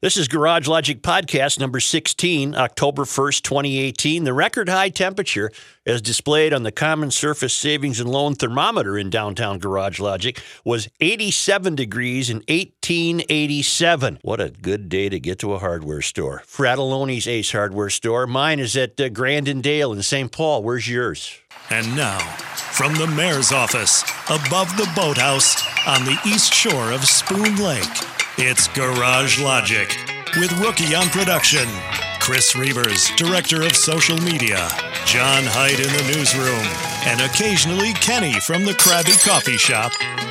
This is Garage Logic Podcast number 16, October 1st, 2018. The record high temperature, as displayed on the Common Surface Savings and Loan thermometer in downtown Garage Logic, was 87 degrees in 1887. What a good day to get to a hardware store. Fratallone's Ace Hardware Store. Mine is at uh, Grandin Dale in St. Paul. Where's yours? And now, from the mayor's office, above the boathouse on the east shore of Spoon Lake, it's Garage Logic with Rookie on production, Chris Reavers, director of social media, John Hyde in the newsroom, and occasionally Kenny from the Krabby Coffee Shop.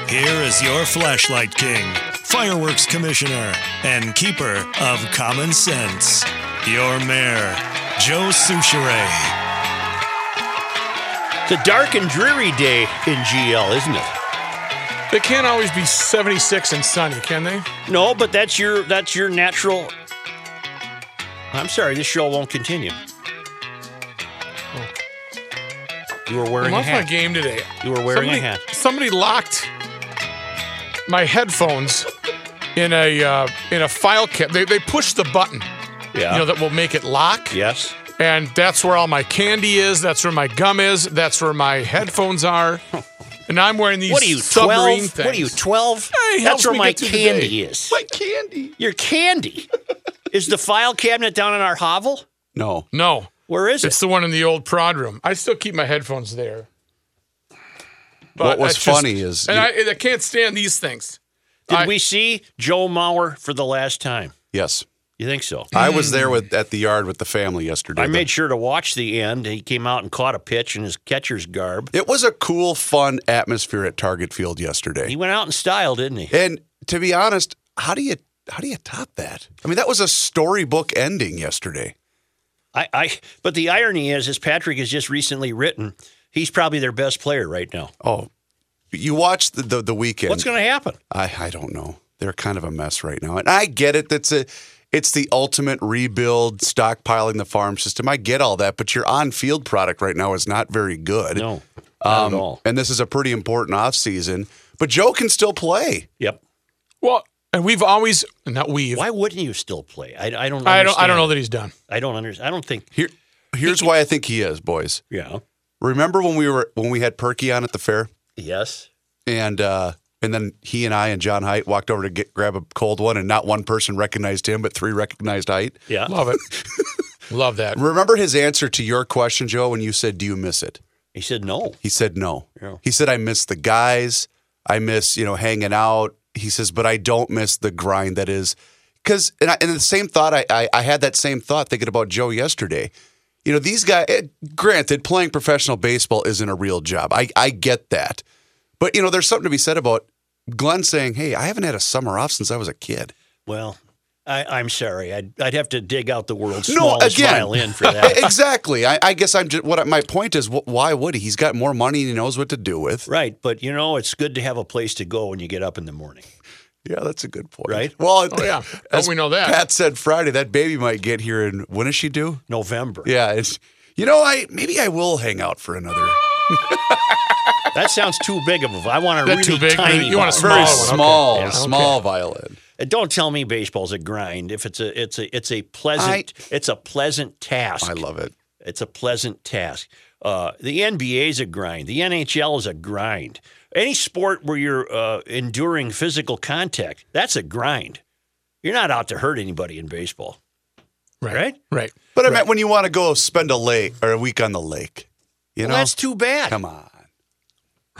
Here is your flashlight king, fireworks commissioner, and keeper of common sense, your mayor, Joe Soucheray. It's a dark and dreary day in GL, isn't it? They can't always be 76 and sunny, can they? No, but that's your that's your natural. I'm sorry, this show won't continue. You were wearing a lost my game today. You were wearing somebody, a hat. Somebody locked my headphones in a uh, in a file cabinet. They, they push the button, Yeah. you know, that will make it lock. yes. And that's where all my candy is. That's where my gum is. That's where my headphones are. And I'm wearing these What are you, submarine 12? things. What are you, 12? Hey, That's where my get through the candy is. My candy. Your candy. is the file cabinet down in our hovel? No. No, Where is it's it? It's the one in the old prod room. I still keep my headphones there. What was that's just- funny is and you- I, I can't stand these things. Did I- we see Joe Mauer for the last time? yes. You think so? I was there with at the yard with the family yesterday. I The- made sure to watch the end. He came out and caught a pitch in his catcher's garb. it was a cool, fun atmosphere at Target Field yesterday. He went out in style, didn't he? And to be honest, how do you how do you top that? I mean, that was a storybook ending yesterday. I, I but the irony is, as Patrick has just recently written, he's probably their best player right now. Oh, you watched the the, the weekend. What's going to happen? I I don't know. They're kind of a mess right now, and I get it. That's a it's the ultimate rebuild, stockpiling the farm system. I get all that, but your on-field product right now is not very good. No, not Um, at all. And this is a pretty important offseason. But Joe can still play. Yep. Well, and we've always not we've. Why wouldn't you still play? I, I don't. I don't. I don't know that he's done. I don't understand. I don't think. Here, here's why I think he is, boys. Yeah. Remember when we were when we had Perky on at the fair, Yes. and uh, and then he and I and John Height walked over to get grab a cold one, and not one person recognized him, but three recognized Height. Yeah. Love it. Love that. Remember his answer to your question, Joe, when you said, "Do you miss it?" He said no. He said no. Yeah. He said, I miss the guys. I miss, you know, hanging out. He says, but I don't miss the grind that is. Because, and, and the same thought, I, I, I had that same thought thinking about Joe yesterday. You know, these guys, eh, granted, playing professional baseball isn't a real job. I, I get that. But, you know, there's something to be said about Glenn saying, hey, I haven't had a summer off since I was a kid. Well, I, I'm sorry. I'd, I'd have to dig out the world's No, smallest again. violin for that. exactly. I, I guess I'm just, what my point is, why would he? He's got more money and he knows what to do with. right. But you know, it's good to have a place to go when you get up in the morning. Yeah, that's a good point. Right? Well, Oh, yeah. as Don't we know that? Pat said Friday that baby might get here, and when does she do? November. Yeah, it's you know I maybe I will hang out for another That sounds too big of a. I want a That really too big? tiny. You want a violin. very Small one, okay. small Yeah, small violin. Uh, Don't tell me baseball's a grind. If it's a, it's a, it's a pleasant, it's a pleasant task. I love it. It's a pleasant task. Uh, the NBA is a grind. The NHL is a grind. Any sport where you're uh, enduring physical contact, that's a grind. You're not out to hurt anybody in baseball, Right. right? Right. But I meant when you want to go spend a lake or a week on the lake, you Well, know, that's too bad. come on,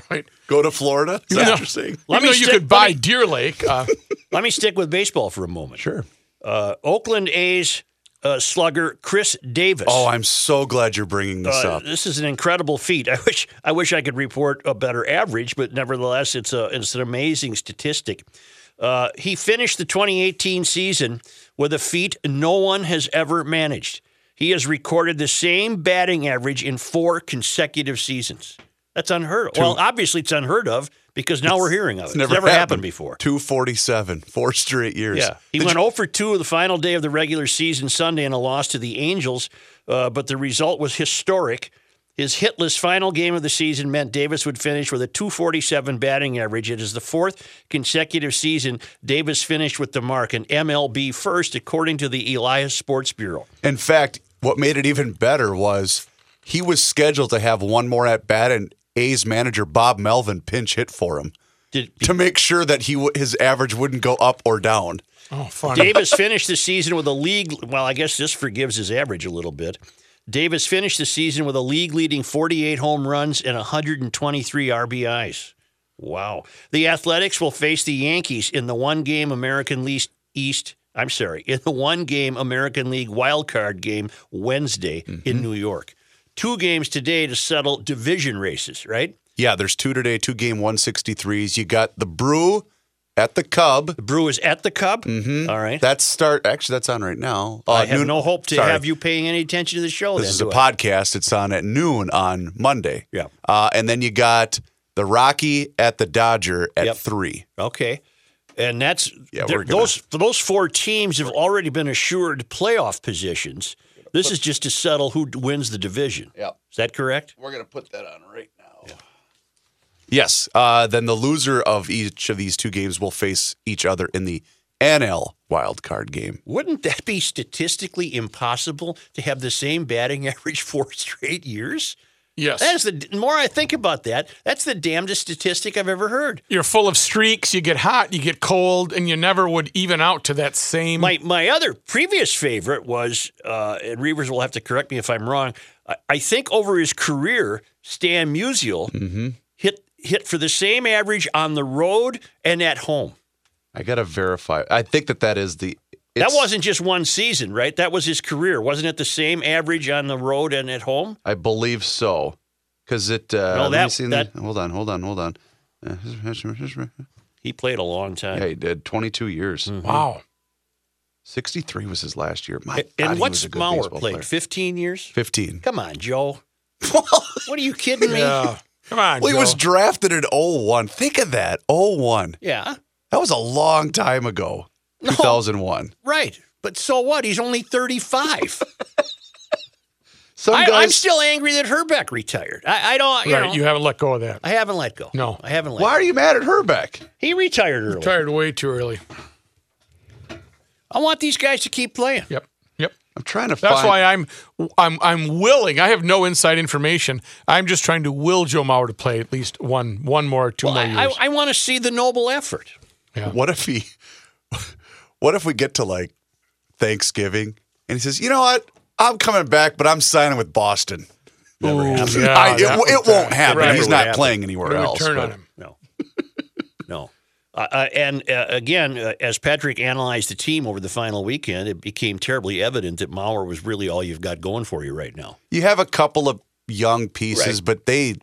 Right. go to Florida. Is that know- saying? Let me you could buy me- Deer Lake. Uh, Let me stick with baseball for a moment. Sure. Uh, Oakland A's uh, slugger Khris Davis. Oh, I'm so glad you're bringing this Uh, up. this is an incredible feat. I wish I wish I could report a better average, but nevertheless, it's a it's an amazing statistic. Uh, he finished the 2018 season with a feat no one has ever managed. He has recorded the same batting average in four consecutive seasons. That's unheard of. Well, obviously, it's unheard of because now we're hearing of it. It's never, happened. before. 247, four straight years. Yeah, he Did went you- 0 for 2 the final day of the regular season Sunday in a loss to the Angels, uh, but the result was historic. His hitless final game of the season meant Davis would finish with a 247 batting average. It is the fourth consecutive season Davis finished with the mark, an MLB first, according to the Elias Sports Bureau. In fact, what made it even better was he was scheduled to have one more at bat, and A's manager Bob Melvin pinch hit for him Did, to make sure that he w- his average wouldn't go up or down. Oh, fun. Davis finished the season with a league. Well, I guess this forgives his average a little bit. Davis finished the season with a league leading 48 home runs and 123 RBIs. Wow. The Athletics will face the Yankees in the one game American Least East. I'm sorry, in the one game American League wild card game Wednesday in mm-hmm. New York. Two games today to settle division races, right? Yeah, there's two today, two game 163s. You got the Brew at the Cub. The Brew is at the Cub. Mm-hmm. All right. That's start. Actually, that's on right now. I Uh, have noon- no hope to sorry. have you paying any attention to the show. This then, is a podcast. It's on at noon on Monday. Yeah. Uh, and then you got the Rocky at the Dodger at Yep. three. Okay. And that's Yeah, gonna- those those four teams have already been assured playoff positions. This is just to settle who wins the division. Yep. Is that correct? We're gonna put that on right now. Yes. Uh, then the loser of each of these two games will face each other in the NL wild card game. Wouldn't that be statistically impossible to have the same batting average four straight years? Yes. That is the the more I think about that, that's the damnedest statistic I've ever heard. You're full of streaks. You get hot, you get cold, and you never would even out to that same. My my other previous favorite was, uh, and Reavers will have to correct me if I'm wrong. I, I think over his career, Stan Musial Mm-hmm. hit hit for the same average on the road and at home. I gotta verify. I think that that is the. That wasn't just one season, right? That was his career. Wasn't it the same average on the road and at home? I believe so. Because it. Uh, No, that- that- the- hold on. Hold on. Hold on. Uh, He played a long time. Yeah, he did. 22 years. wow. 63 was his last year. My God, and he what's was Mauer played? player. 15 years? 15. Come on, Joe. what are you kidding me? Yeah. Come on. Well, he was drafted in 01. Think of that. 01. Yeah, That was a long time ago. 2001. right. But so what? He's only 35. Some I, guys. I'm still angry that Hrbek retired. I, I don't, you right. know, You haven't let go of that. I haven't let go. No. I haven't let why go. are you mad at Hrbek? He retired early. Tired way too early. I want these guys to keep playing. Yep. Yep. I'm trying to That's find. why I'm I'm I'm willing. I have no inside information. I'm just trying to will Joe Mauer to play at least one one more two Well, more I, years. I, I want to see the noble effort. What if he? What if we get to like Thanksgiving and he says, "You know what? I'm coming back, but I'm signing with Boston." Ooh, yeah, I, it, that would- it won't happen. Right. He's Never not would playing anywhere It would else. turn but- on him. No, no. Uh, uh, and uh, again, uh, as Patrick analyzed the team over the final weekend, it became terribly evident that Mauer was really all you've got going for you right now. You have a couple of young pieces, Right. but they,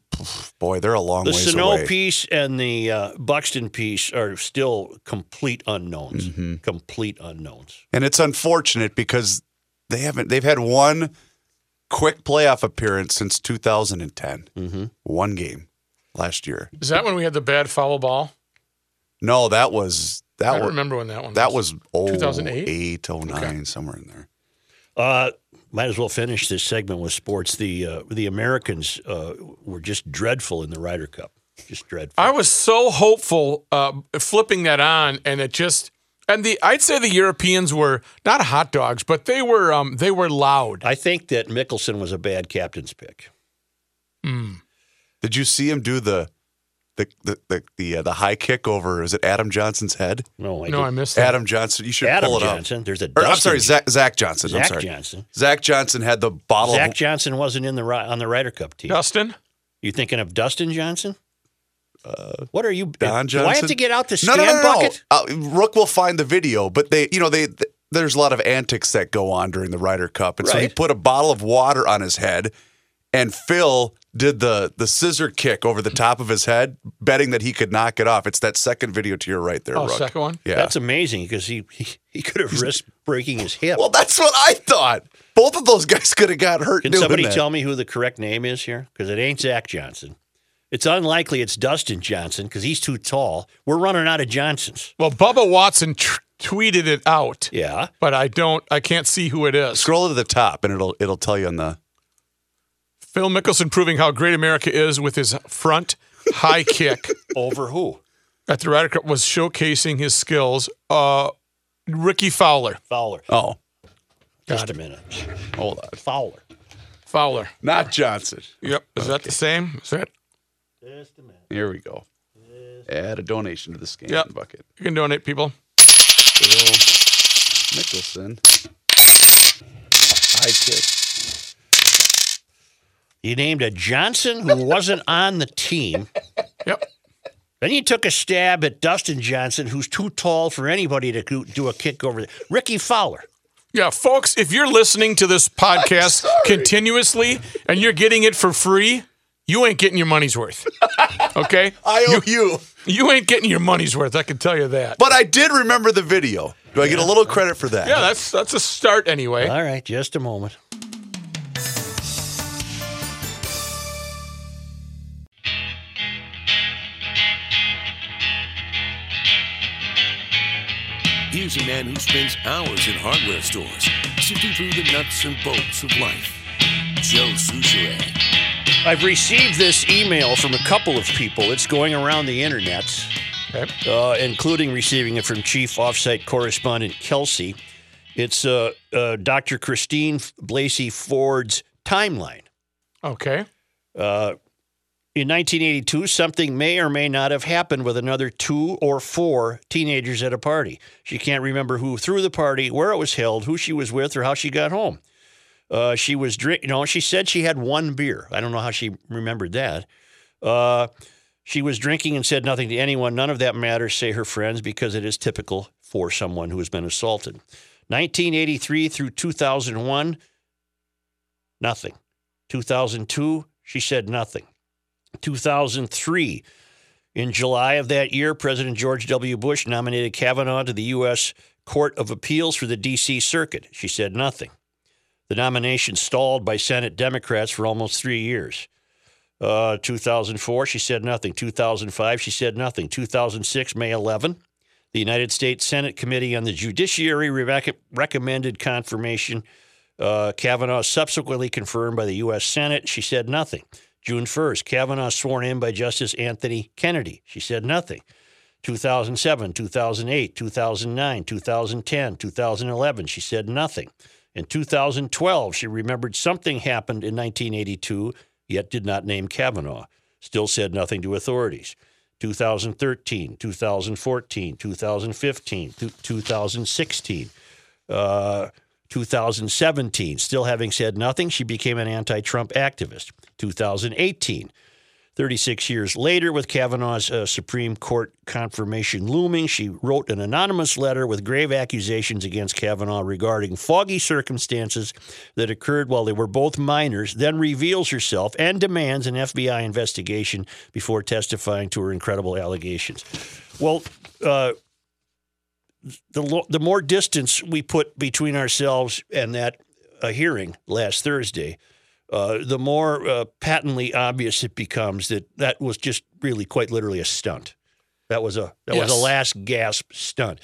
boy, they're a long way. The ways Sano away. piece and the uh, Buxton piece are still complete unknowns. Mm-hmm. Complete unknowns. And it's unfortunate because they haven't. They've had one quick playoff appearance since 2010. Mm-hmm. One game last year. Is that when we had the bad foul ball? No, that was I that don't was remember when that one. that was 2008? 08, 09, somewhere in there. Uh, might as well finish this segment with sports. The uh, the Americans uh, were just dreadful in the Ryder Cup. Just dreadful. I was so hopeful uh, flipping that on, and it just and the I'd say the Europeans were not hot dogs, but they were um, they were loud. I think that Mickelson was a bad captain's pick. Did you see him do the the the the the, uh, the high kick over? Is it Adam Johnson's head? No, I no, I didn't. missed that. Adam Johnson. You should Adam pull it Johnson. There's a up. Or, I'm sorry, Zach, Zach Johnson. I'm Zach sorry. Johnson. Zach Johnson had the bottle. Zach Johnson wasn't in the on the Ryder Cup team. Dustin. You thinking of Dustin Johnson? what are you? Don Do I have to get out the no, scan no, no, no. bucket? Uh, Rook will find the video, but they, you know, they. th- there's a lot of antics that go on during the Ryder Cup, and so he put a bottle of water on his head, and Phil did the the scissor kick over the top of his head, betting that he could knock it off. It's that second video to your right there, Oh, Rook. second one? Yeah. That's amazing because he, he he could have risked breaking his hip. well, that's what I thought. Both of those guys could have got hurt. Can doing somebody that. tell me who the correct name is here? Because it ain't Zach Johnson. It's unlikely it's Dustin Johnson because he's too tall. We're running out of Johnsons. Well, Bubba Watson tr- tweeted it out, Yeah. but I don't. I can't see who it is. Scroll to the top, and it'll it'll tell you on the. Phil Mickelson proving how great America is with his front high kick Over who? at the Ryder Cup was showcasing his skills. Uh, Rickie Fowler. Fowler. Oh, Just a minute. hold on. Fowler. Fowler. Not Johnson. Yep. Is that the same? Is that? Just a minute. Here we go. Add a donation to the scan Yep. bucket. You can donate, people. Bill Mickelson. High kick. You named a Johnson who wasn't on the team. Yep. Then you took a stab at Dustin Johnson, who's too tall for anybody to do- a kick over there. Rickie Fowler. Yeah, folks, if you're listening to this podcast continuously and you're getting it for free, you ain't getting your money's worth. Okay? I owe you. You ain't getting your money's worth, I can tell you that. But I did remember the video. Do I get a little credit for that? Yeah, that's that's a start anyway. All right, just a moment. Here's a man who spends hours in hardware stores, sifting through the nuts and bolts of life. Joe Soucheray. I've received this email from a couple of people. It's going around the internet, Okay. uh, including receiving it from Chief Offsite Correspondent Kelsey. It's uh, uh, Dr. Christine Blasey Ford's timeline. Okay. In 1982, something may or may not have happened with another two or four teenagers at a party. She can't remember who threw the party, where it was held, who she was with, or how she got home. Uh, she was drink. You know, she said she had one beer. I don't know how she remembered that. Uh, she was drinking and said nothing to anyone. None of that matters, say her friends, because it is typical for someone who has been assaulted. 1983 through 2001, nothing. 2002, she said nothing. 2003, in July of that year, President George W. Bush nominated Kavanaugh to the U.S. Court of Appeals for the D.C. Circuit. She said nothing. The nomination stalled by Senate Democrats for almost three years. Uh, 2004, she said nothing. 2005, she said nothing. 2006, May 11, the United States Senate Committee on the Judiciary rec- recommended confirmation. Uh, Kavanaugh subsequently confirmed by the U.S. Senate. She said nothing. June 1st, Kavanaugh sworn in by Justice Anthony Kennedy. She said nothing. 2007, 2008, 2009, 2010, 2011, she said nothing. In 2012, she remembered something happened in 1982, yet did not name Kavanaugh. Still said nothing to authorities. 2013, 2014, 2015, 2016, uh, 2017. Still having said nothing, she became an anti Trump activist. 2018. 36 years later, with Kavanaugh's uh, Supreme Court confirmation looming, she wrote an anonymous letter with grave accusations against Kavanaugh regarding foggy circumstances that occurred while they were both minors, then reveals herself and demands an FBI investigation before testifying to her incredible allegations. Well, uh, the, lo- the more distance we put between ourselves and that uh, hearing last Thursday, uh, the more uh, patently obvious it becomes that that was just really quite literally a stunt. That was a that was a last gasp stunt.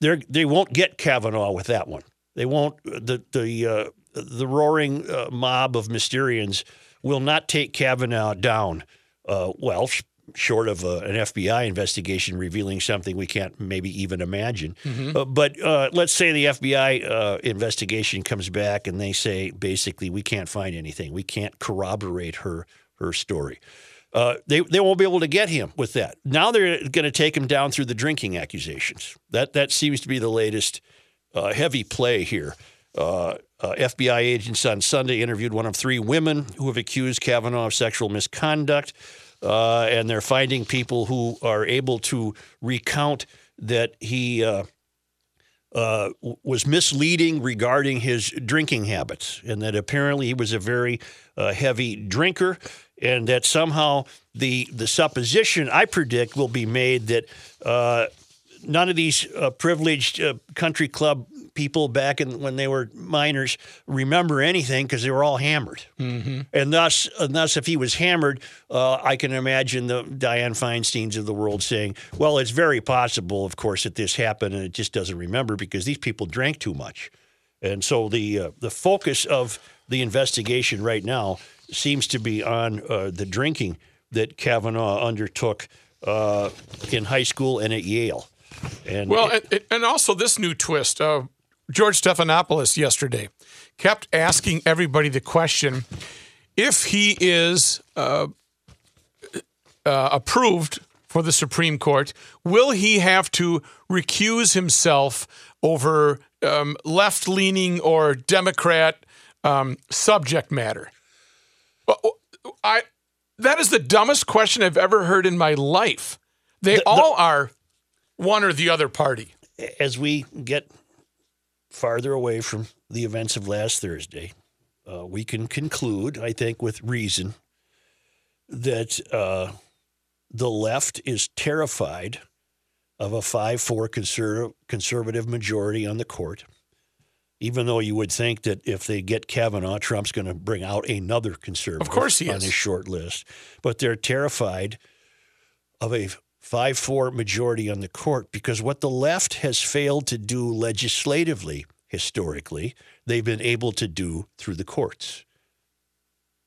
They they won't get Kavanaugh with that one. They won't. The the uh, the roaring uh, mob of Mysterians will not take Kavanaugh down. Uh, well, sh- short of uh, an FBI investigation revealing something we can't maybe even imagine. Uh, but uh, let's say the FBI uh, investigation comes back and they say basically we can't find anything. We can't corroborate her her story. Uh, they they won't be able to get him with that. Now they're going to take him down through the drinking accusations. That that seems to be the latest uh, heavy play here. Uh, uh, FBI agents on Sunday interviewed one of three women who have accused Kavanaugh of sexual misconduct, uh, and they're finding people who are able to recount that he uh, uh, was misleading regarding his drinking habits, and that apparently he was a very uh, heavy drinker, and that somehow the the supposition I predict will be made that uh, none of these uh, privileged uh, country club people back in when they were minors remember anything because they were all hammered, mm-hmm. and thus, and thus, if he was hammered, uh, I can imagine the Diane Feinstein's of the world saying, "Well, it's very possible, of course, that this happened, and it just doesn't remember because these people drank too much." And so the uh, the focus of the investigation right now seems to be on uh, the drinking that Kavanaugh undertook uh, in high school and at Yale. And Well, and, and also this new twist. Uh, George Stephanopoulos yesterday kept asking everybody the question if he is uh, uh, approved for the Supreme Court, will he have to recuse himself over um, left leaning or Democrat um, subject matter? I, that is the dumbest question I've ever heard in my life. They all are one or the other party. as we get farther away from the events of last Thursday, uh, we can conclude, I think, with reason, that uh, the left is terrified of a 5 4 conservative, conservative majority on the court. Even though you would think that if they get Kavanaugh, Trump's going to bring out another conservative Of course he on is. his short list. But they're terrified of a 5 4 majority on the court because what the left has failed to do legislatively, historically, they've been able to do through the courts.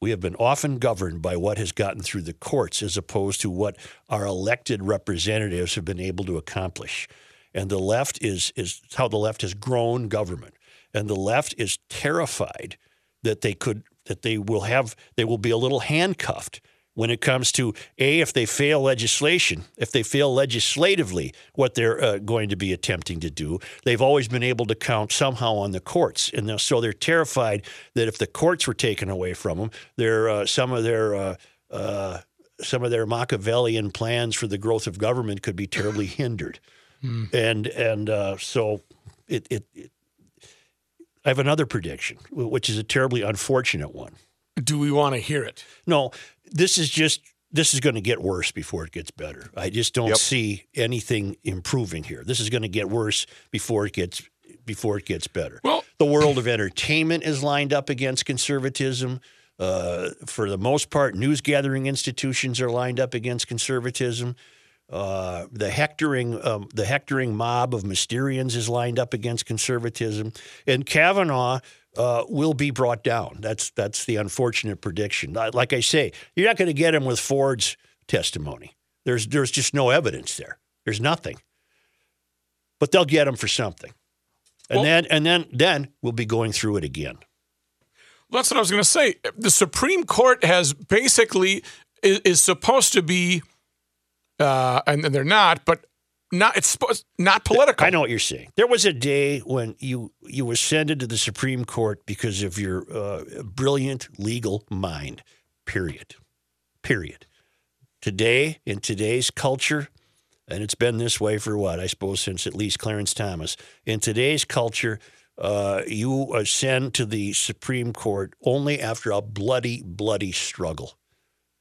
We have been often governed by what has gotten through the courts as opposed to what our elected representatives have been able to accomplish. And the left is, is how the left has grown government. And the left is terrified that they could that they will have they will be a little handcuffed when it comes to a if they fail legislation if they fail legislatively what they're uh, going to be attempting to do. They've always been able to count somehow on the courts and so they're terrified that if the courts were taken away from them their uh, some of their uh, uh, some of their Machiavellian plans for the growth of government could be terribly hindered. And and uh, so it, it, it I have another prediction, which is a terribly unfortunate one. Do we want to hear it? No, this is just this is going to get worse before it gets better. I just don't Yep. see anything improving here. This is going to get worse before it gets before it gets better. Well- the world of entertainment is lined up against conservatism. Uh, for the most part, news gathering institutions are lined up against conservatism. Uh, the hectoring, um, the hectoring mob of Mysterians is lined up against conservatism, and Kavanaugh uh, will be brought down. That's that's the unfortunate prediction. Like I say, you're not going to get him with Ford's testimony. There's there's just no evidence there. There's nothing. But they'll get him for something, and Well- then and then then we'll be going through it again. That's what I was going to say. The Supreme Court has basically is, is supposed to be, uh, and, and they're not, but not. It's not political. I know what you're saying. There was a day when you you ascended to the Supreme Court because of your uh, brilliant legal mind. Period. Period. Today, in today's culture, and it's been this way for what I suppose since at least Clarence Thomas. In today's culture, uh, you ascend to the Supreme Court only after a bloody, bloody struggle,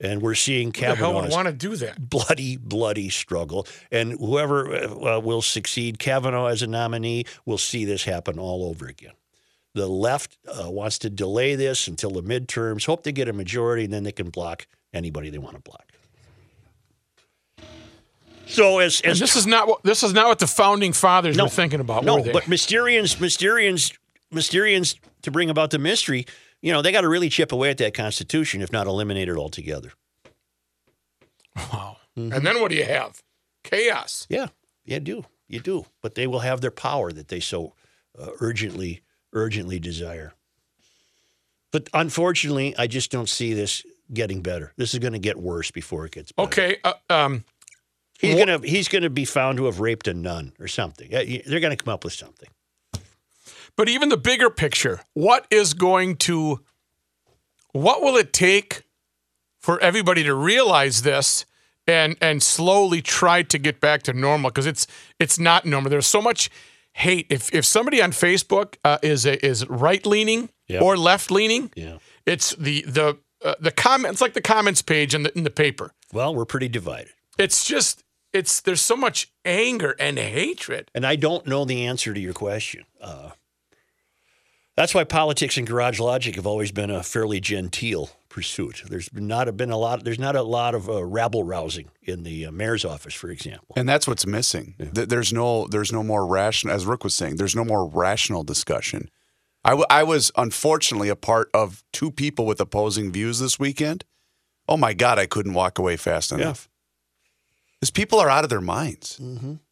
and we're seeing Who the hell would want to do that? bloody, bloody struggle. And whoever uh, uh, will succeed, Kavanaugh as a nominee, will see this happen all over again. The left uh, wants to delay this until the midterms, hope they get a majority, and then they can block anybody they want to block. So as, as this is not what this is not what the founding fathers no, were thinking about, no, but Mysterians, Mysterians, Mysterians to bring about the mystery, you know, they got to really chip away at that Constitution, if not eliminate it altogether. wow. Mm-hmm. And then what do you have? Chaos. Yeah, you do. You do. But they will have their power that they so uh, urgently, urgently desire. But unfortunately, I just don't see this getting better. This is going to get worse before it gets better. Okay. Uh, um, He's Wha- going to he's going to be found to have raped a nun or something. Uh, They're going to come up with something. But even the bigger picture, what is going to, what will it take for everybody to realize this and and slowly try to get back to normal? Because it's it's not normal. There's so much hate. If if somebody on Facebook uh, is a, is right leaning Yep. or left leaning, Yeah. it's the the uh, the comments like the comments page in the in the paper. Well, we're pretty divided. It's just it's there's so much anger and hatred. And I don't know the answer to your question. Uh, that's why politics and garage logic have always been a fairly genteel pursuit. There's not been a lot. There's not a lot of uh, rabble rousing in the uh, mayor's office, for example. And that's what's missing. Th- There's no there's no more rational as Rick was saying, there's no more rational discussion. I, w- I was unfortunately a part of two people with opposing views this weekend. Oh my God, I couldn't walk away fast enough. Because people are out of their minds.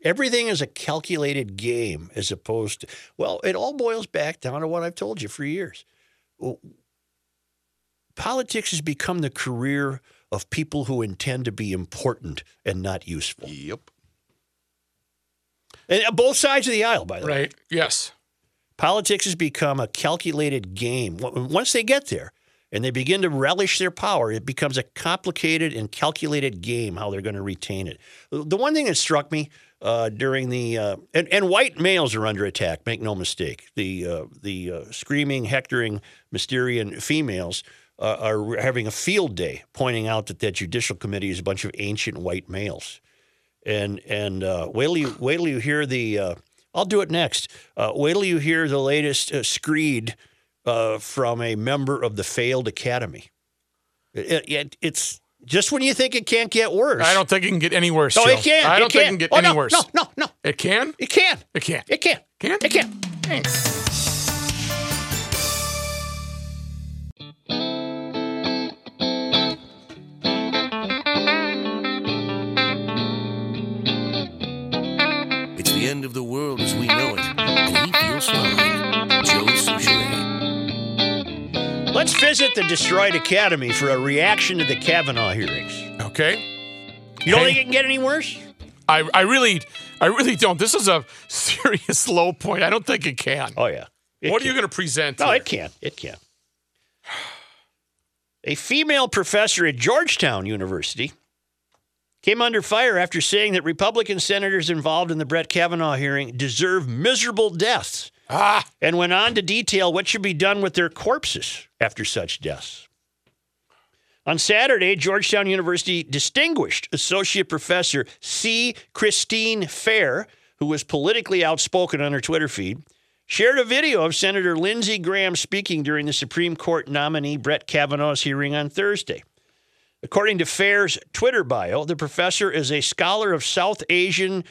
Everything is a calculated game as opposed to, well, it all boils back down to what I've told you for years. Well, Politics has become the career of people who intend to be important and not useful. Yep. And uh, both sides of the aisle, by the way. Right. Yes. Politics has become a calculated game. Once they get there and they begin to relish their power, it becomes a complicated and calculated game how they're going to retain it. The one thing that struck me uh, during the uh, and, and white males are under attack. Make no mistake. The uh, the uh, screaming, hectoring, Mysterian females uh, are having a field day, pointing out that that judicial committee is a bunch of ancient white males and and uh, wait till you wait till you hear the. I'll do it next. Wait till you hear the latest screed uh, from a member of the failed academy. It, it, it's just when you think it can't get worse. I don't think it can get any worse. No, Joe. it can't. I it don't think it can can't. get oh, any no, worse. No, no, no. It can. It can. It can't. It can. Can? It can. Thanks. It's the end of the world as we know it, and he feels fine. Let's visit the destroyed academy for a reaction to the Kavanaugh hearings. Okay. You don't Hey. think it can get any worse? I, I really, I really don't. This is a serious low point. I don't think it can. Oh yeah. It what can. are you going to present? No, here? it can. It can. A female professor at Georgetown University came under fire after saying that Republican senators involved in the Brett Kavanaugh hearing deserve miserable deaths Ah, and went on to detail what should be done with their corpses after such deaths. On Saturday, Georgetown University distinguished Associate Professor C. Christine Fair, who was politically outspoken on her Twitter feed, shared a video of Senator Lindsey Graham speaking during the Supreme Court nominee Brett Kavanaugh's hearing on Thursday. According to Fair's Twitter bio, the professor is a scholar of South Asian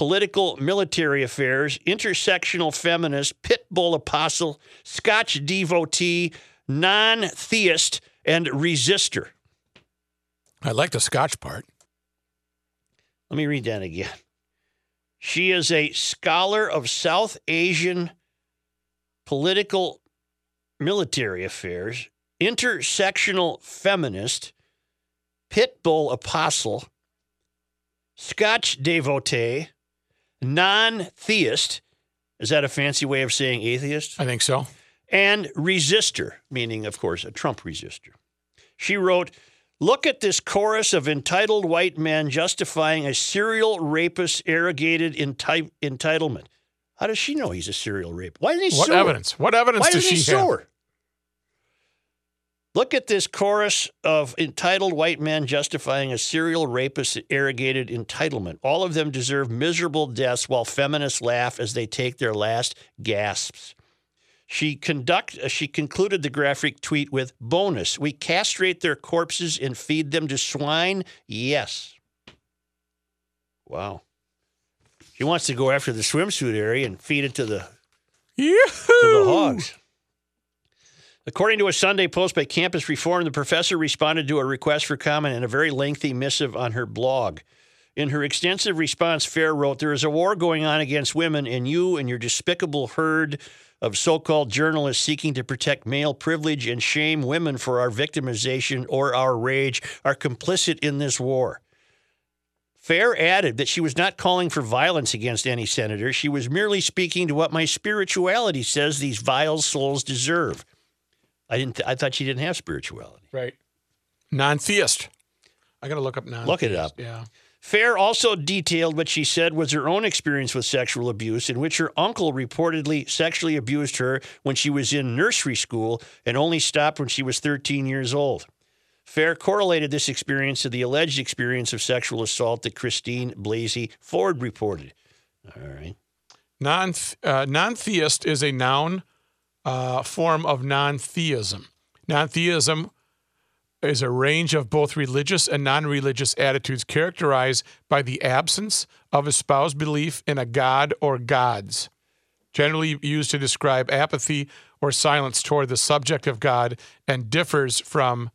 political military affairs, intersectional feminist, pit bull apostle, Scotch devotee, non theist, and resistor. I like the Scotch part. Let me read that again. She is a scholar of South Asian political military affairs, intersectional feminist, pit bull apostle, Scotch devotee, non theist. Is that a fancy way of saying atheist? I think so. and resistor, meaning, of course, a Trump resistor. She wrote, Look at this chorus of entitled white men justifying a serial rapist arrogated enti- entitlement. How does she know he's a serial rapist? Why didn't he What sue her? evidence? What evidence Why does he she have? Look at this chorus of entitled white men justifying a serial rapist's arrogated entitlement. All of them deserve miserable deaths while feminists laugh as they take their last gasps. She conduct uh, she concluded the graphic tweet with bonus. We castrate their corpses and feed them to swine? Yes. Wow. She wants to go after the swimsuit area and feed it to the to the hogs. According to a Sunday post by Campus Reform, the professor responded to a request for comment in a very lengthy missive on her blog. In her extensive response, Fair wrote, There is a war going on against women, and you and your despicable herd of so called journalists seeking to protect male privilege and shame women for our victimization or our rage are complicit in this war. Fair added that she was not calling for violence against any senator. She was merely speaking to what my spirituality says these vile souls deserve. I didn't. Th- I thought she didn't have spirituality. Right. Non-theist. I got to look up non. Look it up. Yeah. Fair also detailed what she said was her own experience with sexual abuse, in which her uncle reportedly sexually abused her when she was in nursery school and only stopped when she was 13 years old. Fair correlated this experience to the alleged experience of sexual assault that Christine Blasey Ford reported. All right. Non uh, non-theist is a noun uh, form of non-theism. Non-theism is a range of both religious and non-religious attitudes characterized by the absence of espoused belief in a god or gods, generally used to describe apathy or silence toward the subject of God and differs from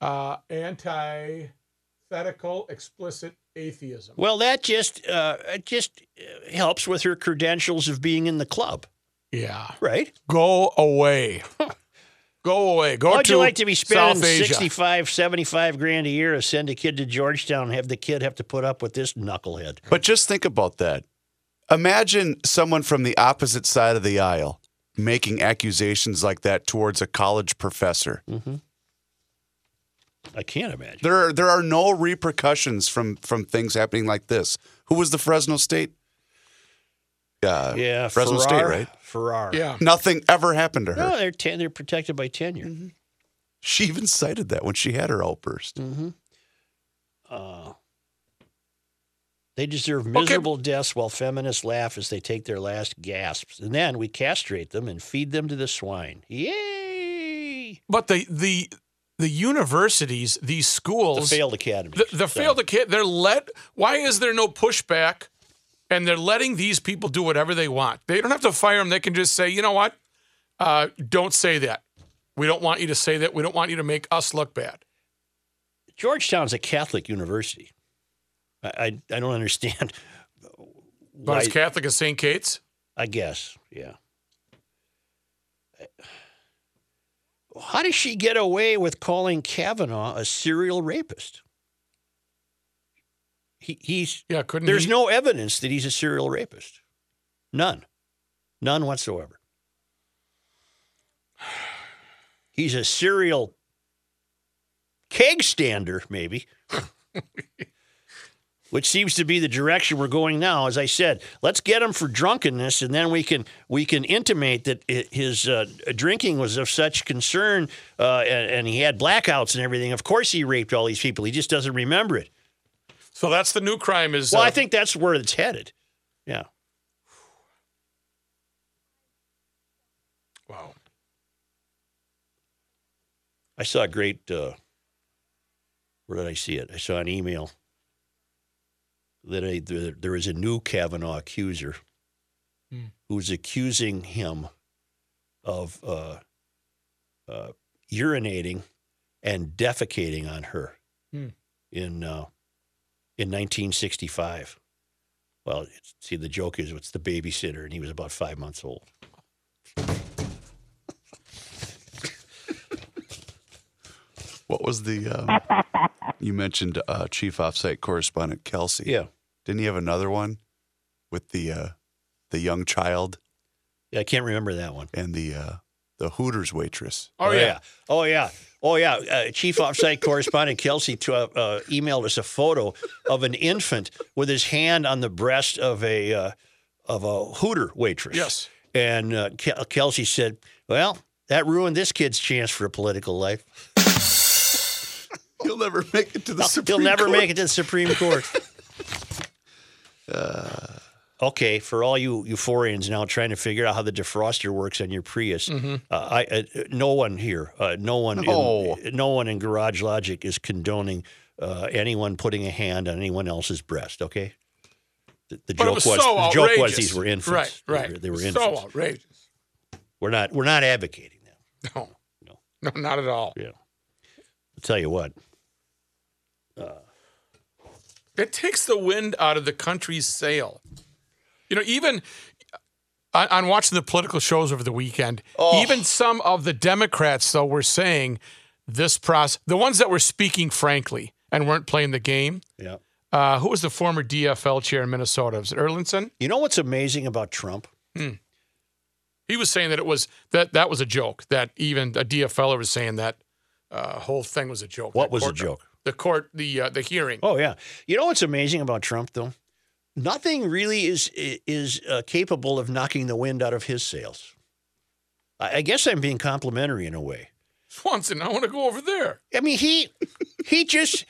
uh, antithetical explicit atheism. Well, that just uh, just uh, helps with her credentials of being in the club, Yeah. right? Go away. Go away. Go How'd to you like to be spending South Asia. 65, 75 grand a year to send a kid to Georgetown and have the kid have to put up with this knucklehead? But just think about that. Imagine someone from the opposite side of the aisle making accusations like that towards a college professor. Mm-hmm. I can't imagine. There are there are no repercussions from from things happening like this. Who was the Fresno State? Uh, Yeah, Fresno Jarrar, State, right? Jarrar. Yeah. Nothing ever happened to her. No, they're ten, they're protected by tenure. Mm-hmm. She even cited that when she had her outburst. Mm-hmm. Uh, they deserve miserable deaths while feminists laugh as they take their last gasps, and then we castrate them and feed them to the swine. Yay! But the the the universities, these schools, The failed academies, the, the failed kid, they're let. Why is there no pushback? And they're letting these people do whatever they want. They don't have to fire them. They can just say, you know what? Uh, don't say that. We don't want you to say that. We don't want you to make us look bad. Georgetown's a Catholic university. I I, I don't understand. But it's Catholic as St. Kate's. I guess, yeah. How does she get away with calling Kavanaugh a serial rapist? He, he's Yeah, couldn't there's he? no evidence that he's a serial rapist. None. None whatsoever. He's a serial keg stander, maybe. Which seems to be the direction we're going now. As I said, let's get him for drunkenness, and then we can we can intimate that his uh, drinking was of such concern, uh, and, and he had blackouts and everything. Of course, he raped all these people. He just doesn't remember it. So that's the new crime. Is Well, uh, I think that's where it's headed. Yeah. Wow. I saw a great. Uh, where did I see it? I saw an email that a, there, there is a new Kavanaugh accuser who's accusing him of uh, uh, urinating and defecating on her Hmm. in uh, in 1965. Well, see, the joke is it's the babysitter, and he was about five months old. What was the? Um, you mentioned uh, chief offsite correspondent Kelsey. Yeah. Didn't he have another one with the uh, the young child Yeah, I can't remember that one. and the uh, the Hooters waitress? Oh, yeah. Oh yeah. Oh yeah. Uh, Chief offsite correspondent Kelsey to, uh, uh, emailed us a photo of an infant with his hand on the breast of a uh, of a Hooter waitress. Yes. And uh, Kelsey said, "Well, that ruined this kid's chance for a political life. He'll never make it to the He'll never Court. make it to the Supreme Court." Okay, for all you euphorians now trying to figure out how the defroster works on your Prius, uh, I, uh, no one here, uh, no one, No. In, no one in Garage Logic is condoning uh, anyone putting a hand on anyone else's breast. Okay, the, the joke was, so the joke was these were infants. Right, right. They were, they were so outrageous. We're not we're not advocating that. No. No. No, not at all. Yeah, I'll tell you what. It takes the wind out of the country's sail. You know, even on, on watching the political shows over the weekend, Oh. even some of the Democrats, though, were saying this process, the ones that were speaking frankly and weren't playing the game. Yeah. Uh, who was the former DFL chair in Minnesota? Was it Erlinson? You know what's amazing about Trump? He was saying that it was that that was a joke. That even a DFLer was saying that uh, whole thing was a joke. What was a joke? The court, the uh, the hearing. Oh yeah. You know what's amazing about Trump though? Nothing really is is uh, capable of knocking the wind out of his sails. I, I guess I'm being complimentary in a way. Swanson, I want to go over there. I mean, he he just,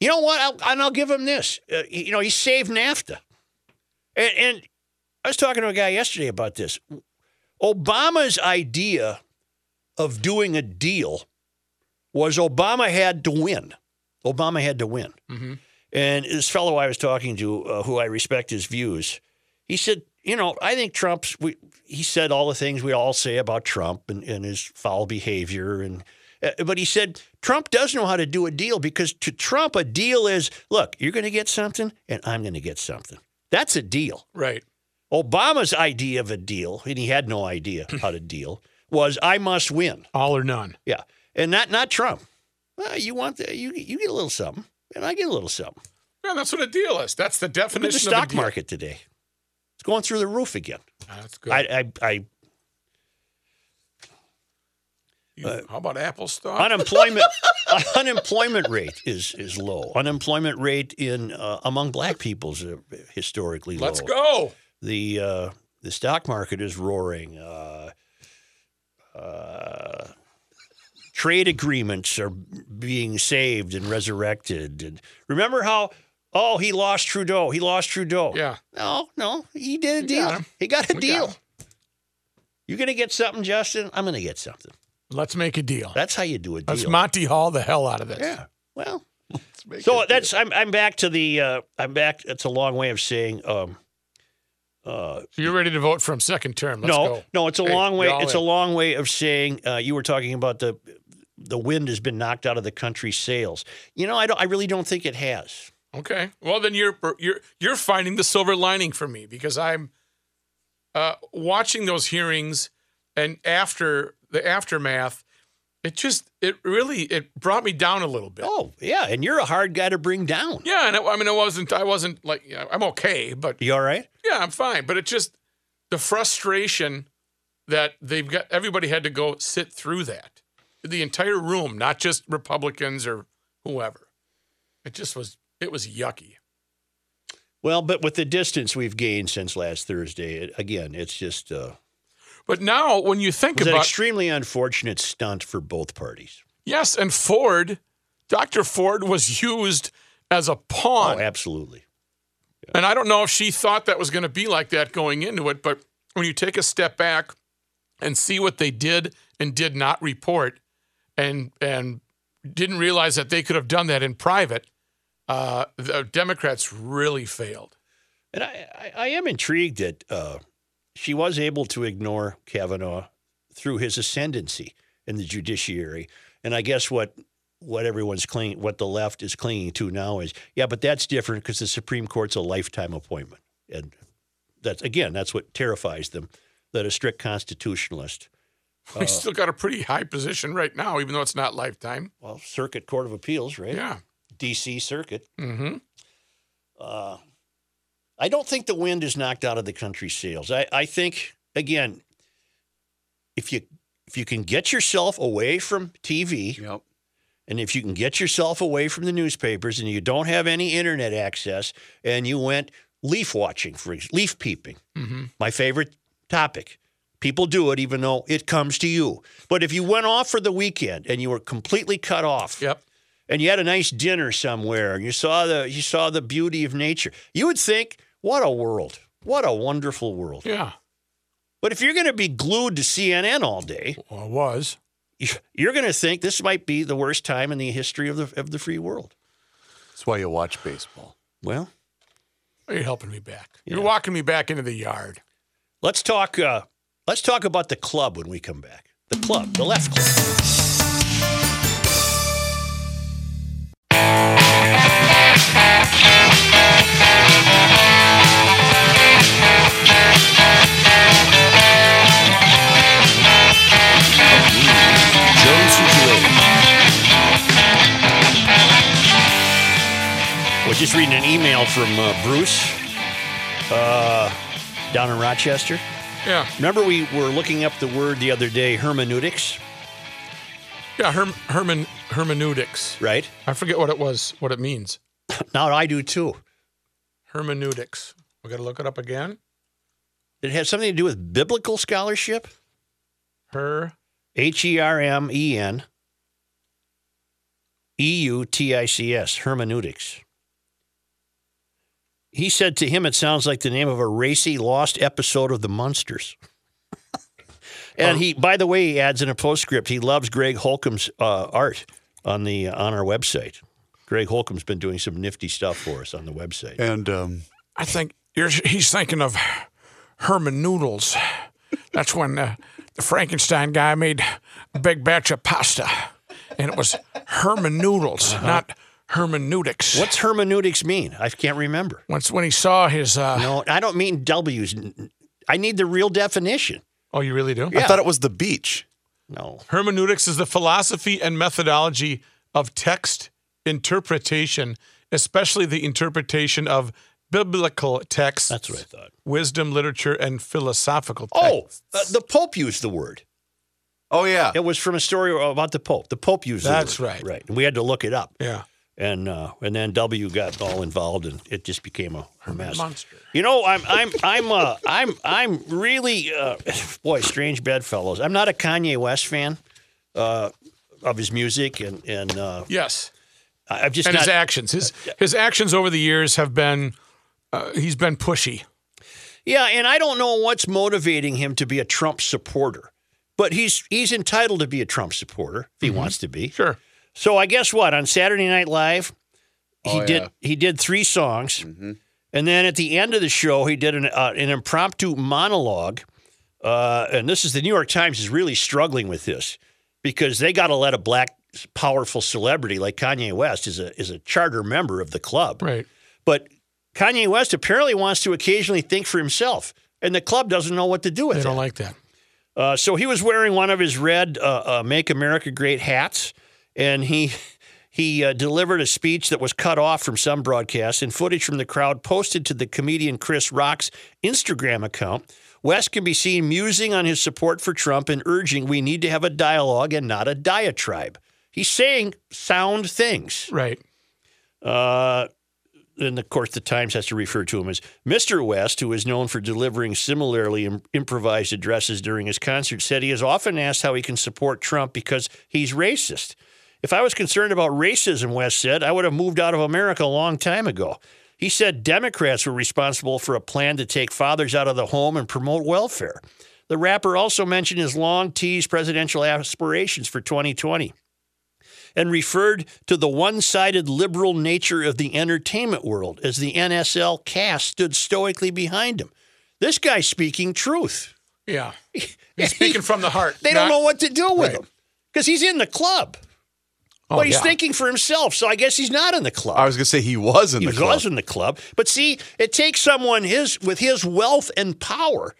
you know what? I'll, and I'll give him this. Uh, you know, he saved NAFTA, and, and I was talking to a guy yesterday about this. Obama's idea of doing a deal was Obama had to win. Obama had to win. And this fellow I was talking to, uh, who I respect his views, he said, "You know, I think Trump's. We, he said all the things we all say about Trump and, and his foul behavior. And uh, but he said Trump does know how to do a deal because to Trump a deal is look, you're going to get something and I'm going to get something. That's a deal. Right. Obama's idea of a deal, and he had no idea how to deal, was I must win. All or none. Yeah, and not not Trump. Well, you want the, you you get a little something, and I get a little something. Yeah, that's what a deal is. That's the Look at definition the stock market today; it's going through the roof again. That's good. I I, I You- how about Apple stock? unemployment unemployment rate is is low. Unemployment rate in uh, among black people is uh, historically low. Let's go. the uh, the stock market is roaring. Trade agreements are being saved and resurrected. And remember how? Oh, he lost Trudeau. He lost Trudeau. Yeah. No, no, he did a We deal. got he got a We deal. him. You're gonna get something, Justin. I'm gonna get something. Let's make a deal. That's how you do a deal. Let's Monty Hall the hell out of this. yeah. Well, so that's I'm I'm back to the uh, I'm back. It's a long way of saying. Um, uh, So you're ready to vote for him second term. Let's no, go. no, it's a Hey, long way. It's in. a long way of saying. Uh, you were talking about the the wind has been knocked out of the country's sails. You know, I don't. I really don't think it has. Okay. Well, then you're you're you're finding the silver lining for me because I'm uh, watching those hearings and after the aftermath. It just it really it brought me down a little bit. Oh yeah, and you're a hard guy to bring down. Yeah, and it, I mean, I wasn't. I wasn't like you know, I'm okay, but You all right? yeah, I'm fine. But it just the frustration that they've got. Everybody had to go sit through that. The entire room, not just Republicans or whoever. It just was. It was yucky. Well, but with the distance we've gained since last Thursday, it, again, it's just uh, But now, when you think was an about extremely unfortunate stunt for both parties. yes, and Ford, Dr. Ford was used as a pawn. Oh, absolutely. And I don't know if she thought that was going to be like that going into it, but when you take a step back and see what they did and did not report and and didn't realize that they could have done that in private, uh, the Democrats really failed. And I, I, I am intrigued that uh, she was able to ignore Kavanaugh through his ascendancy in the judiciary. And I guess what what everyone's clinging, what the left is clinging to now is, yeah, but that's different because the Supreme Court's a lifetime appointment, and that's again, that's what terrifies them. That a strict constitutionalist, We still got a pretty high position right now, even though it's not lifetime. well, Circuit Court of Appeals, right? Yeah. D.C. Circuit. Mm-hmm. Uh, I don't think the wind is knocked out of the country's sails. I, I think again, if you if you can get yourself away from TV Yep. and if you can get yourself away from the newspapers and you don't have any internet access and you went leaf watching for leaf peeping, Mm-hmm. my favorite topic. People do it even though it comes to you. But if you went off for the weekend and you were completely cut off, Yep. and you had a nice dinner somewhere and you saw the you saw the beauty of nature, you would think, what a world. What a wonderful world. Yeah. But if you're going to be glued to CNN all day, Well, it was. you're going to think this might be the worst time in the history of the of the free world. That's why you watch baseball. Well, are You're helping me back. Yeah. You're walking me back into the yard. let's talk uh, let's talk about the club when we come back. The club, the left club. Was just reading an email from uh, Bruce uh, down in Rochester. Yeah. Remember, we were looking up the word the other day, hermeneutics, Yeah. Herm, herman, hermeneutics. right? I forget what it was, what it means. Now I do too. Hermeneutics. We got to look it up again. It has something to do with biblical scholarship. Her. H E R M E N E U T I C S, hermeneutics. He said to him, it sounds like the name of a racy, lost episode of the Munsters. and he, by the way, he adds in a postscript, he loves Greg Holcomb's uh, art on the on our website. Greg Holcomb's been doing some nifty stuff for us on the website. And um, I think you're, he's thinking of Herman Noodles. That's when uh, the Frankenstein guy made a big batch of pasta, and it was hermeneutals, not hermeneutics. What's hermeneutics mean? I can't remember. Once when he saw his. Uh, No, I don't mean W's. I need the real definition. Oh, you really do? I thought it was the beach. No. Hermeneutics is the philosophy and methodology of text interpretation, especially the interpretation of biblical texts, That's what I thought. wisdom, literature, and philosophical texts. Oh, uh, the Pope used the word. Oh yeah. It was from a story about the Pope. The Pope used the That's right. Right. And we had to look it up. yeah. And uh, and then W got all involved, and it just became a, a mess. Monster. You know, I'm I'm I'm uh, I'm I'm really uh, boy, strange bedfellows. I'm not a Kanye West fan uh, of his music, and and uh, Yes. I- I've just And not. his actions. His his actions over the years have been uh, he's been pushy. Yeah, and I don't know what's motivating him to be a Trump supporter, but he's he's entitled to be a Trump supporter if he wants to be. Sure. So I guess what on Saturday Night Live, he Oh, did yeah. he did three songs, and then at the end of the show he did an uh, an impromptu monologue. Uh, and this is the New York Times is really struggling with this because they got to let a black powerful celebrity like Kanye West is a is a charter member of the club. Right. But Kanye West apparently wants to occasionally think for himself, and the club doesn't know what to do with They don't like that. Uh, so he was wearing one of his red uh, uh, "Make America Great" hats, and he he uh, delivered a speech that was cut off from some broadcasts and footage from the crowd posted to the comedian Chris Rock's Instagram account. West can be seen musing on his support for Trump and urging we need to have a dialogue and not a diatribe. He's saying sound things. Right. Uh, and of course, the Times has to refer to him as Mr. West, who is known for delivering similarly im- improvised addresses during his concert, said he is often asked how he can support Trump because he's racist. If I was concerned about racism, West said, I would have moved out of America a long time ago. He said Democrats were responsible for a plan to take fathers out of the home and promote welfare. The rapper also mentioned his long teased presidential aspirations for 2020 and referred to the one sided liberal nature of the entertainment world as the NSL cast stood stoically behind him. This guy's speaking truth. Yeah. He's speaking from the heart. They don't not- know what to do with Right. him because he's in the club. Oh, but he's yeah. thinking for himself, so I guess he's not in the club. I was gonna say he was in he the club. He was in the club. But see, it takes someone his with his wealth and power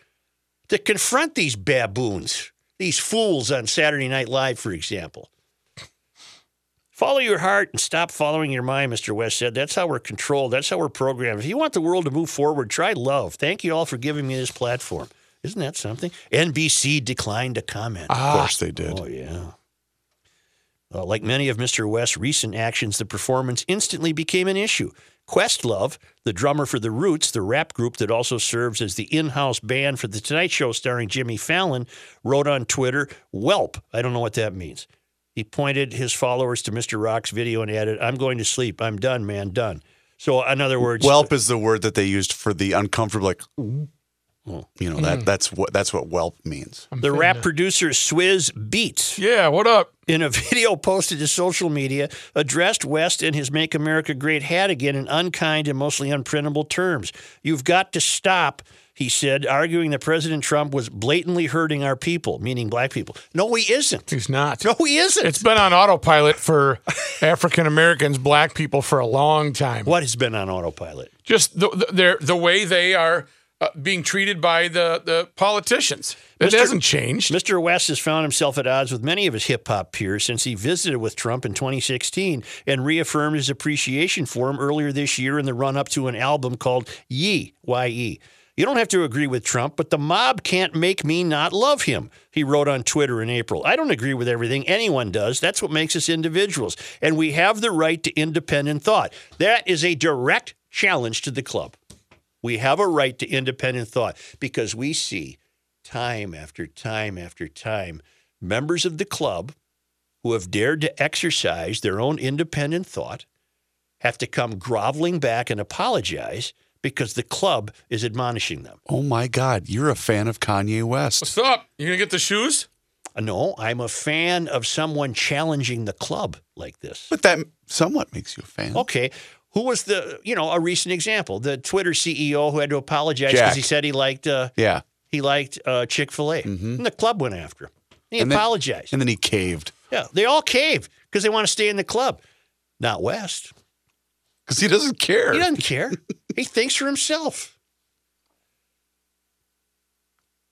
to confront these baboons, these fools on Saturday Night Live, for example. Follow your heart and stop following your mind, Mr. West said. That's how we're controlled. That's how we're programmed. If you want the world to move forward, try love. Thank you all for giving me this platform. Isn't that something? NBC declined to comment. Of course they did. Oh, yeah. Uh, like many of Mr. West's recent actions, the performance instantly became an issue. Questlove, the drummer for The Roots, the rap group that also serves as the in house band for The Tonight Show starring Jimmy Fallon, wrote on Twitter, Welp. I don't know what that means. He pointed his followers to Mr. Rock's video and added, I'm going to sleep. I'm done, man, done. So, in other words, Whelp is the word that they used for the uncomfortable, like Oh. you know that hmm. that's what that's what whelp means. the rap producer Swizz Beatz Yeah, what up? in a video posted to social media, addressed West and his Make America Great hat again in unkind and mostly unprintable terms. You've got to stop, he said, arguing that President Trump was blatantly hurting our people, meaning black people. No, he isn't. He's not. No, he isn't. It's been on autopilot for African Americans, black people for a long time. what has been on autopilot? Just the the, the way they are uh, being treated by the, the politicians. It Mr. hasn't changed. Mr. West has found himself at odds with many of his hip hop peers since he visited with Trump in 2016 and reaffirmed his appreciation for him earlier this year in the run up to an album called Ye, Y-E. You don't have to agree with Trump, but the mob can't make me not love him, he wrote on Twitter in April. I don't agree with everything anyone does. That's what makes us individuals. And we have the right to independent thought. That is a direct challenge to the club. We have a right to independent thought because we see time after time after time members of the club who have dared to exercise their own independent thought have to come groveling back and apologize because the club is admonishing them. Oh my God, you're a fan of Kanye West. What's up? You gonna get the shoes? Uh, no, I'm a fan of someone challenging the club like this. But that somewhat makes you a fan. Okay. Who was the, you know, a recent example? The Twitter CEO who had to apologize because he said he liked uh, Yeah. he liked uh, Chick Fil A, and the club went after him. He Mm-hmm. And then- apologized. And then he caved yeah, they all cave because they want to stay in the club. Not West. because he doesn't care. He doesn't care. he thinks for himself.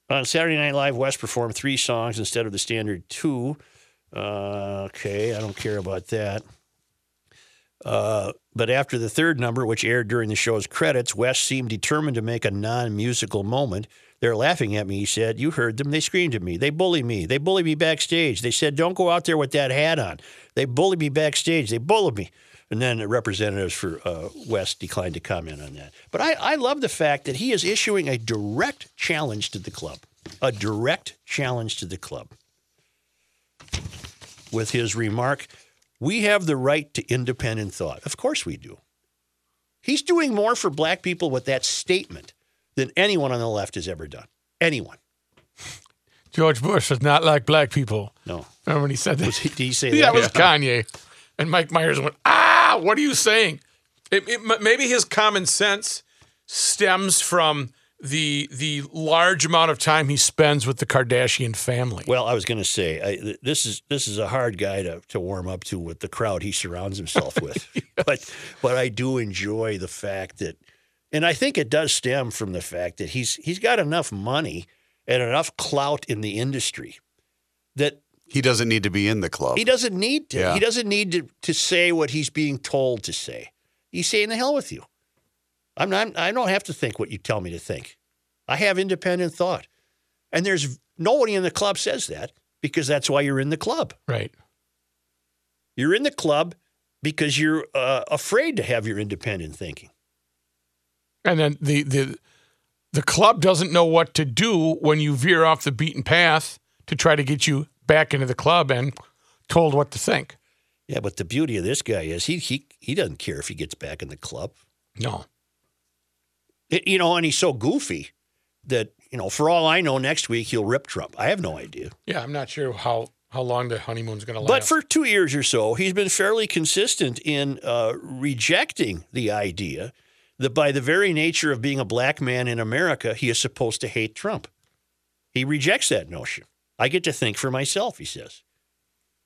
On Saturday Night Live, West performed three songs instead of the standard two. Uh, okay, I don't care about that. Uh, but after the third number, which aired during the show's credits, West seemed determined to make a non musical moment. They're laughing at me, he said. You heard them. They screamed at me. They bully me. They bully me backstage. They said, don't go out there with that hat on. They bullied me backstage. They bullied me. And then the representatives for uh, West declined to comment on that. But I, I love the fact that he is issuing a direct challenge to the club, a direct challenge to the club with his remark, We have the right to independent thought. Of course we do. He's doing more for black people with that statement than anyone on the left has ever done. Anyone. George Bush does not like black people. No. Remember when he said that? Was he, did he say Yeah, that? that was Kanye. And Mike Myers went, ah, what are you saying? It, it, maybe his common sense stems from the the large amount of time he spends with the Kardashian family. Well, I was going to say I, this is this is a hard guy to, to warm up to with the crowd he surrounds himself with. But but I do enjoy the fact that, and I think it does stem from the fact that he's he's got enough money and enough clout in the industry that He doesn't need to be in the club. he doesn't need to. Yeah. He doesn't need to to say what he's being told to say. He's saying the hell with you. I'm not. I don't have to think what you tell me to think. I have independent thought, and there's nobody in the club says that because that's why you're in the club. right. You're in the club because you're uh, afraid to have your independent thinking. And then the the the club doesn't know what to do when you veer off the beaten path to try to get you back into the club and told what to think. Yeah, but the beauty of this guy is he he he doesn't care if he gets back in the club. No. It- you know, and he's so goofy that you know, for all I know, next week he'll rip Trump. I have no idea. Yeah, I'm not sure how how long the honeymoon's going to last. But for two years or so, he's been fairly consistent in uh, rejecting the idea that by the very nature of being a black man in America, he is supposed to hate Trump. He rejects that notion. I get to think for myself, he says.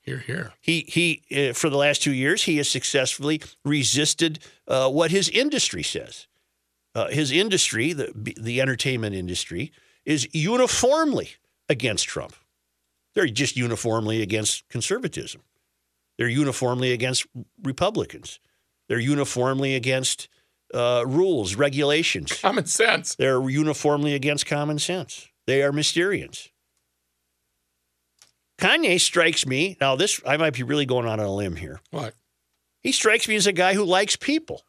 here, here. He, he uh, for the last two years, he has successfully resisted uh, what his industry says. Uh, his industry, the, the entertainment industry, is uniformly against Trump. They're just uniformly against conservatism. They're uniformly against Republicans. They're uniformly against uh, rules, regulations. Common sense. They're uniformly against common sense. They are Mysterians. Kanye strikes me. Now, this, I might be really going out on a limb here. What? He strikes me as a guy who likes people.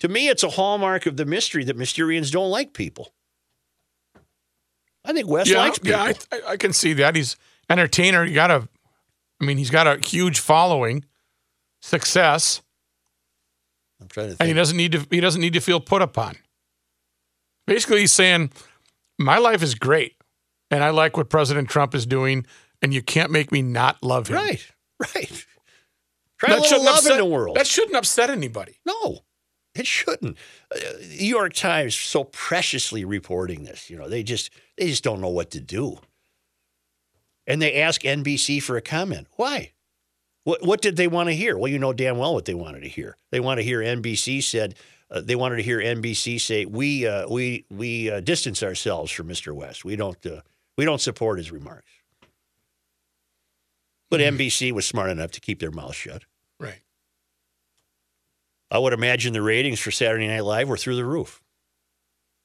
To me, it's a hallmark of the mystery that Mysterians don't like people. I think Wes yeah, likes people. yeah, I, I- can see that. He's entertainer. You got a, I mean, he's got a huge following, success, I'm trying to and he doesn't need to. He doesn't need to feel put upon. Basically, he's saying, "My life is great, and I like what President Trump is doing, and you can't make me not love him." Right, right. Try a little love upset, in the world. That shouldn't upset anybody. No, it shouldn't. Uh, New York Times so preciously reporting this. You know, they just they just don't know what to do. And they ask NBC for a comment. Why? What what did they want to hear? Well, you know damn well what they wanted to hear. They want to hear NBC said uh, they wanted to hear NBC say we uh, we we uh, distance ourselves from Mr. West. We don't uh, we don't support his remarks. But NBC was smart enough to keep their mouth shut. I would imagine the ratings for Saturday Night Live were through the roof.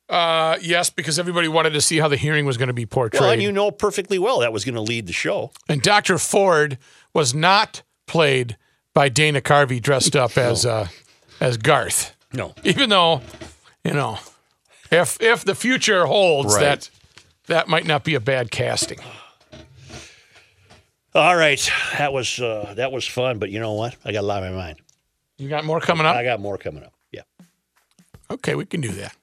Uh, yes, because everybody wanted to see how the hearing was going to be portrayed. Well, and you know perfectly well that was going to lead the show. And Dr. Ford was not played by Dana Carvey dressed up as uh, as Garth. No. Even though, you know, if if the future holds Right. that that might not be a bad casting. All right, that was uh, that was fun, but you know what? I got a lot on my mind. You got more coming up? I got more coming up. Yeah. Okay, we can do that.